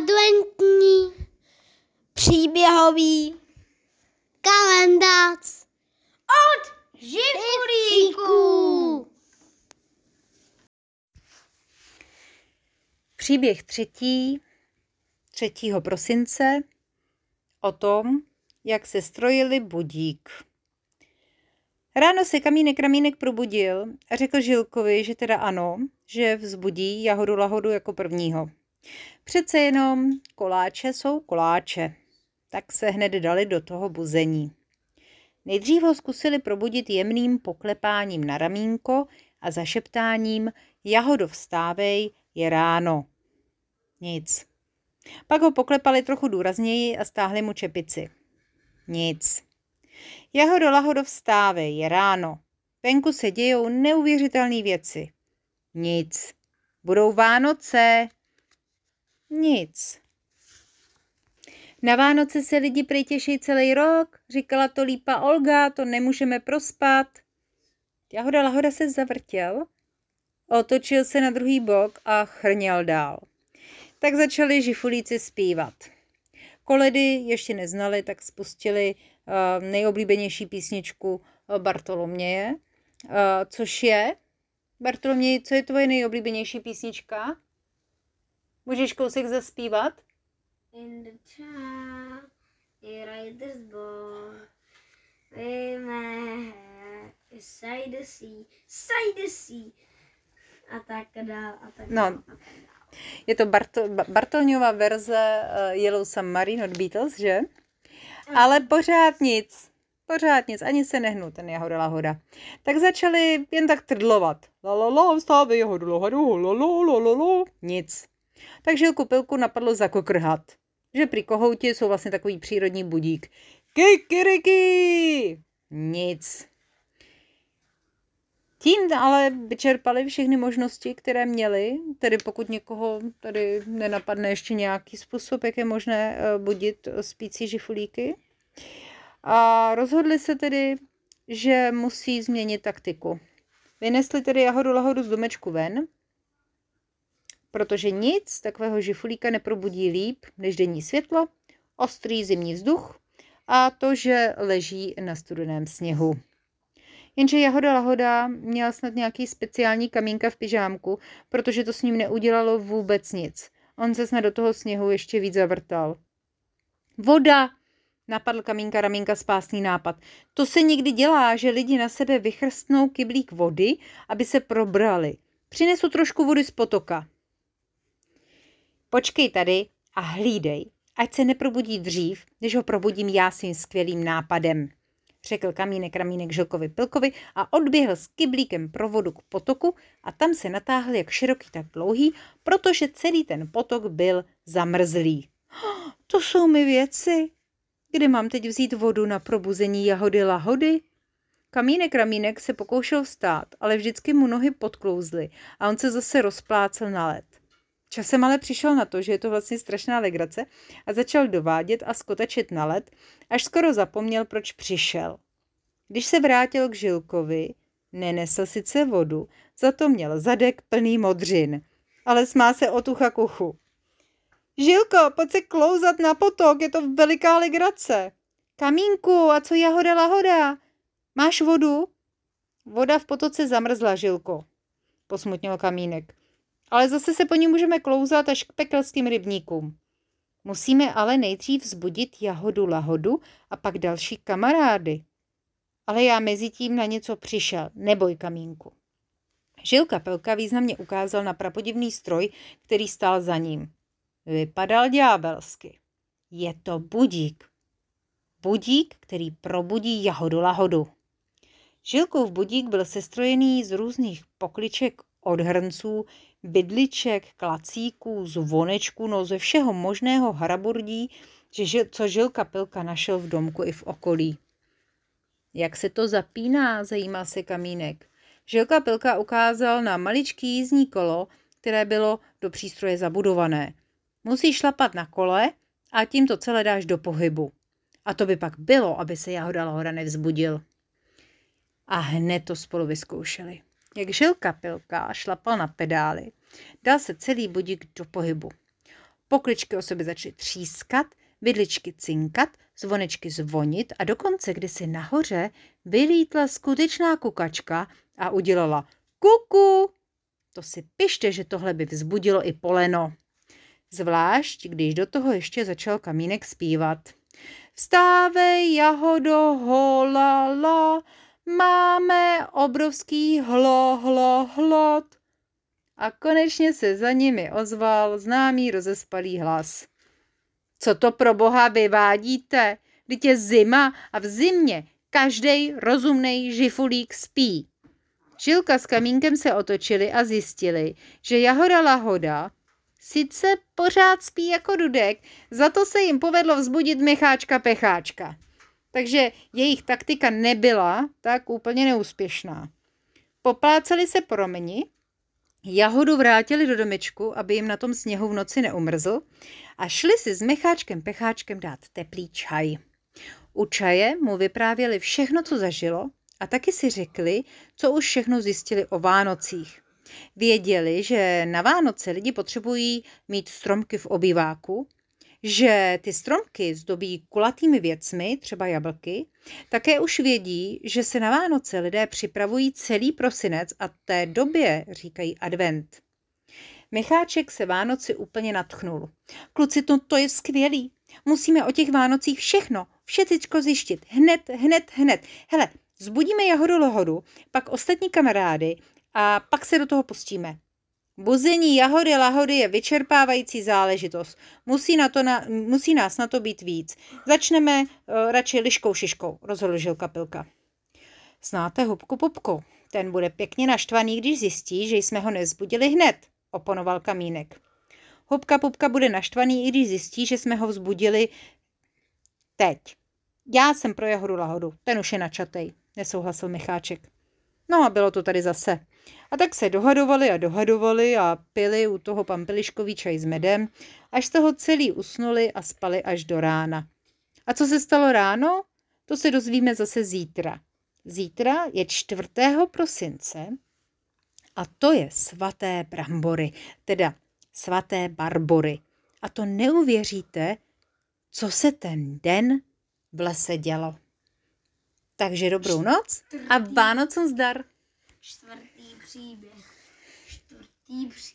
adventní příběhový kalendář od Živulíků. Příběh třetí, 3. prosince, o tom, jak se strojili budík. Ráno se Kamínek Ramínek probudil a řekl Žilkovi, že teda ano, že vzbudí Jahodu Lahodu jako prvního. Přece jenom koláče jsou koláče, tak se hned dali do toho buzení. Nejdřív ho zkusili probudit jemným poklepáním na ramínko a zašeptáním Jahodo vstávej, je ráno. Nic. Pak ho poklepali trochu důrazněji a stáhli mu čepici. Nic. Jahodo Lahodo vstávej, je ráno. Venku se dějou neuvěřitelné věci. Nic. Budou Vánoce. Nic. Na Vánoce se lidi prý celý rok, říkala to lípa Olga, to nemůžeme prospat. Jahoda Lahoda se zavrtěl, otočil se na druhý bok a chrněl dál. Tak začali žifulíci zpívat. Koledy ještě neznali, tak spustili uh, nejoblíbenější písničku eh, Bartoloměje, uh, což je, Bartoloměj, co je tvoje nejoblíbenější písnička? Můžeš kousek zaspívat? In the town, rider's born. We may side the sea, side the sea. A tak dál, a tak No. dál. a tak dál. Je to Barto, Ba- Bartolňova verze uh, Yellow Submarine od Beatles, že? Ale pořád nic. Pořád nic, ani se nehnul ten Jahoda Lahoda. Tak začali jen tak trdlovat. La la la, vstávej Jahodu Lahodu, la la la la la. Nic. Tak Žilku Pilku napadlo zakokrhat. Že prý kohouti jsou vlastně takový přírodní budík. Kikiriki! Nic. Tím ale vyčerpali všechny možnosti, které měli, tedy pokud někoho tady nenapadne ještě nějaký způsob, jak je možné eh, budit spící žifulíky. A rozhodli se tedy, že musí změnit taktiku. Vynesli tedy jahodu lahodu z domečku ven, protože nic takového žifulíka neprobudí líp než denní světlo, ostrý zimní vzduch a to, že leží na studeném sněhu. Jenže Jahoda Lahoda měla snad nějaký speciální kamínka v pyžámku, protože to s ním neudělalo vůbec nic. On se snad do toho sněhu ještě víc zavrtal. Voda! Napadl kamínka Ramínka spásný nápad. To se někdy dělá, že lidi na sebe vychrstnou kyblík vody, aby se probrali. Přinesu trošku vody z potoka. Počkej tady a hlídej, ať se neprobudí dřív, než ho probudím já svým skvělým nápadem řekl kamínek ramínek Žilkovi Pilkovi a odběhl s kyblíkem pro vodu k potoku a tam se natáhl jak široký, tak dlouhý, protože celý ten potok byl zamrzlý. To jsou mi věci. Kde mám teď vzít vodu na probuzení jahody lahody? Kamínek ramínek se pokoušel vstát, ale vždycky mu nohy podklouzly a on se zase rozplácel na led. Časem ale přišel na to, že je to vlastně strašná legrace a začal dovádět a skotečit na led, až skoro zapomněl, proč přišel. Když se vrátil k Žilkovi, nenesl sice vodu, za to měl zadek plný modřin, ale smá se od ucha k uchu. Žilko, pojď se klouzat na potok, je to veliká legrace. Kamínku, a co jahoda lahoda? Máš vodu? Voda v potoce zamrzla, Žilko, posmutnil Kamínek. Ale zase se po ní můžeme klouzat až k pekelským rybníkům. Musíme ale nejdřív vzbudit jahodu lahodu a pak další kamarády. Ale já mezi tím na něco přišel, neboj kamínku. Žilka Pelka významně ukázal na prapodivný stroj, který stál za ním. Vypadal ďábelsky. Je to budík. Budík, který probudí jahodu lahodu. Žilkův budík byl sestrojený z různých pokliček od hrnců, bydliček, klacíků, zvonečků, no ze všeho možného haraburdí, že žil, co Žilka Pilka našel v domku i v okolí. Jak se to zapíná, zajímá se Kamínek. Žilka Pilka ukázal na maličký jízdní kolo, které bylo do přístroje zabudované. Musíš šlapat na kole a tím to celé dáš do pohybu. A to by pak bylo, aby se Jahoda Lahoda nevzbudil. A hned to spolu vyzkoušeli. Jak žilka pilka a šlapal na pedály, dal se celý budík do pohybu. Pokličky o sobě začaly třískat, vidličky cinkat, zvonečky zvonit a dokonce kdysi nahoře vylítla skutečná kukačka a udělala kuku. To si pište, že tohle by vzbudilo i poleno. Zvlášť, když do toho ještě začal kamínek zpívat. Vstávej, jahodo, hola, la, máme obrovský hlo, hlo, hlod. A konečně se za nimi ozval známý rozespalý hlas. Co to pro boha vyvádíte? Vždyť je zima a v zimě každý rozumný žifulík spí. Žilka s kamínkem se otočili a zjistili, že Jahoda Lahoda sice pořád spí jako dudek, za to se jim povedlo vzbudit Micháčka Pecháčka. Takže jejich taktika nebyla tak úplně neúspěšná. Popláceli se po romeni, Jahodu vrátili do domečku, aby jim na tom sněhu v noci neumrzl a šli si s Micháčkem Pecháčkem dát teplý čaj. U čaje mu vyprávěli všechno, co zažilo a taky si řekli, co už všechno zjistili o Vánocích. Věděli, že na Vánoce lidi potřebují mít stromky v obýváku, že ty stromky zdobí kulatými věcmi, třeba jablky. Také už vědí, že se na Vánoce lidé připravují celý prosinec a té době říkají advent. Micháček se Vánoci úplně natchnul. Kluci, to, to je skvělý. Musíme o těch Vánocích všechno, všetičko zjištit. Hned, hned, hned. Hele, zbudíme Jahodu Lohodu, pak ostatní kamarády a pak se do toho pustíme. Buzení jahody lahody je vyčerpávající záležitost. Musí, na to na, musí nás na to být víc. Začneme uh, radši liškou šiškou, rozhodl Žilka. Znáte hubku pupku. Ten bude pěkně naštvaný, když zjistí, že jsme ho nezbudili hned, oponoval Kamínek. Hubka pupka bude naštvaný, i když zjistí, že jsme ho vzbudili teď. Já jsem pro jahodu lahodu, ten už je načatej, nesouhlasil Micháček. No a bylo to tady zase. A tak se dohadovali a dohadovali a pili u toho pampeliškový čaj s medem, až z toho celý usnuli a spali až do rána. A co se stalo ráno? To se dozvíme zase zítra. Zítra je 4. prosince a to je svaté brambory, teda svaté barbory. A to neuvěříte, co se ten den v lese dělo. Takže dobrou noc a Vánocům zdar. Čtvrtý příběh. Čtvrtý příběh.